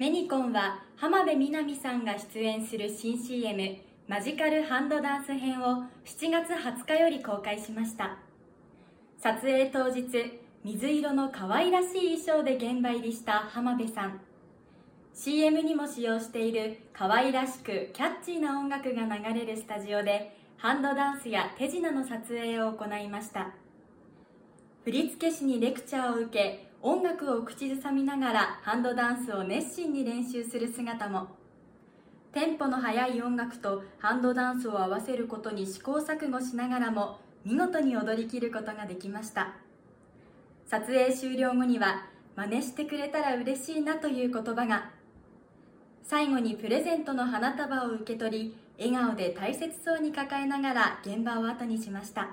メニコンは浜辺美波さんが出演する新 CM マジカルハンドダンス編を7月20日より公開しました。撮影当日水色の可愛らしい衣装で現場入りした浜辺さん。CM にも使用している可愛らしくキャッチーな音楽が流れるスタジオでハンドダンスや手品の撮影を行いました。振付師にレクチャーを受け音楽を口ずさみながらハンドダンスを熱心に練習する姿も。テンポの速い音楽とハンドダンスを合わせることに試行錯誤しながらも見事に踊りきることができました。撮影終了後には真似してくれたら嬉しいなという言葉が。最後にプレゼントの花束を受け取り笑顔で大切そうに抱えながら現場を後にしました。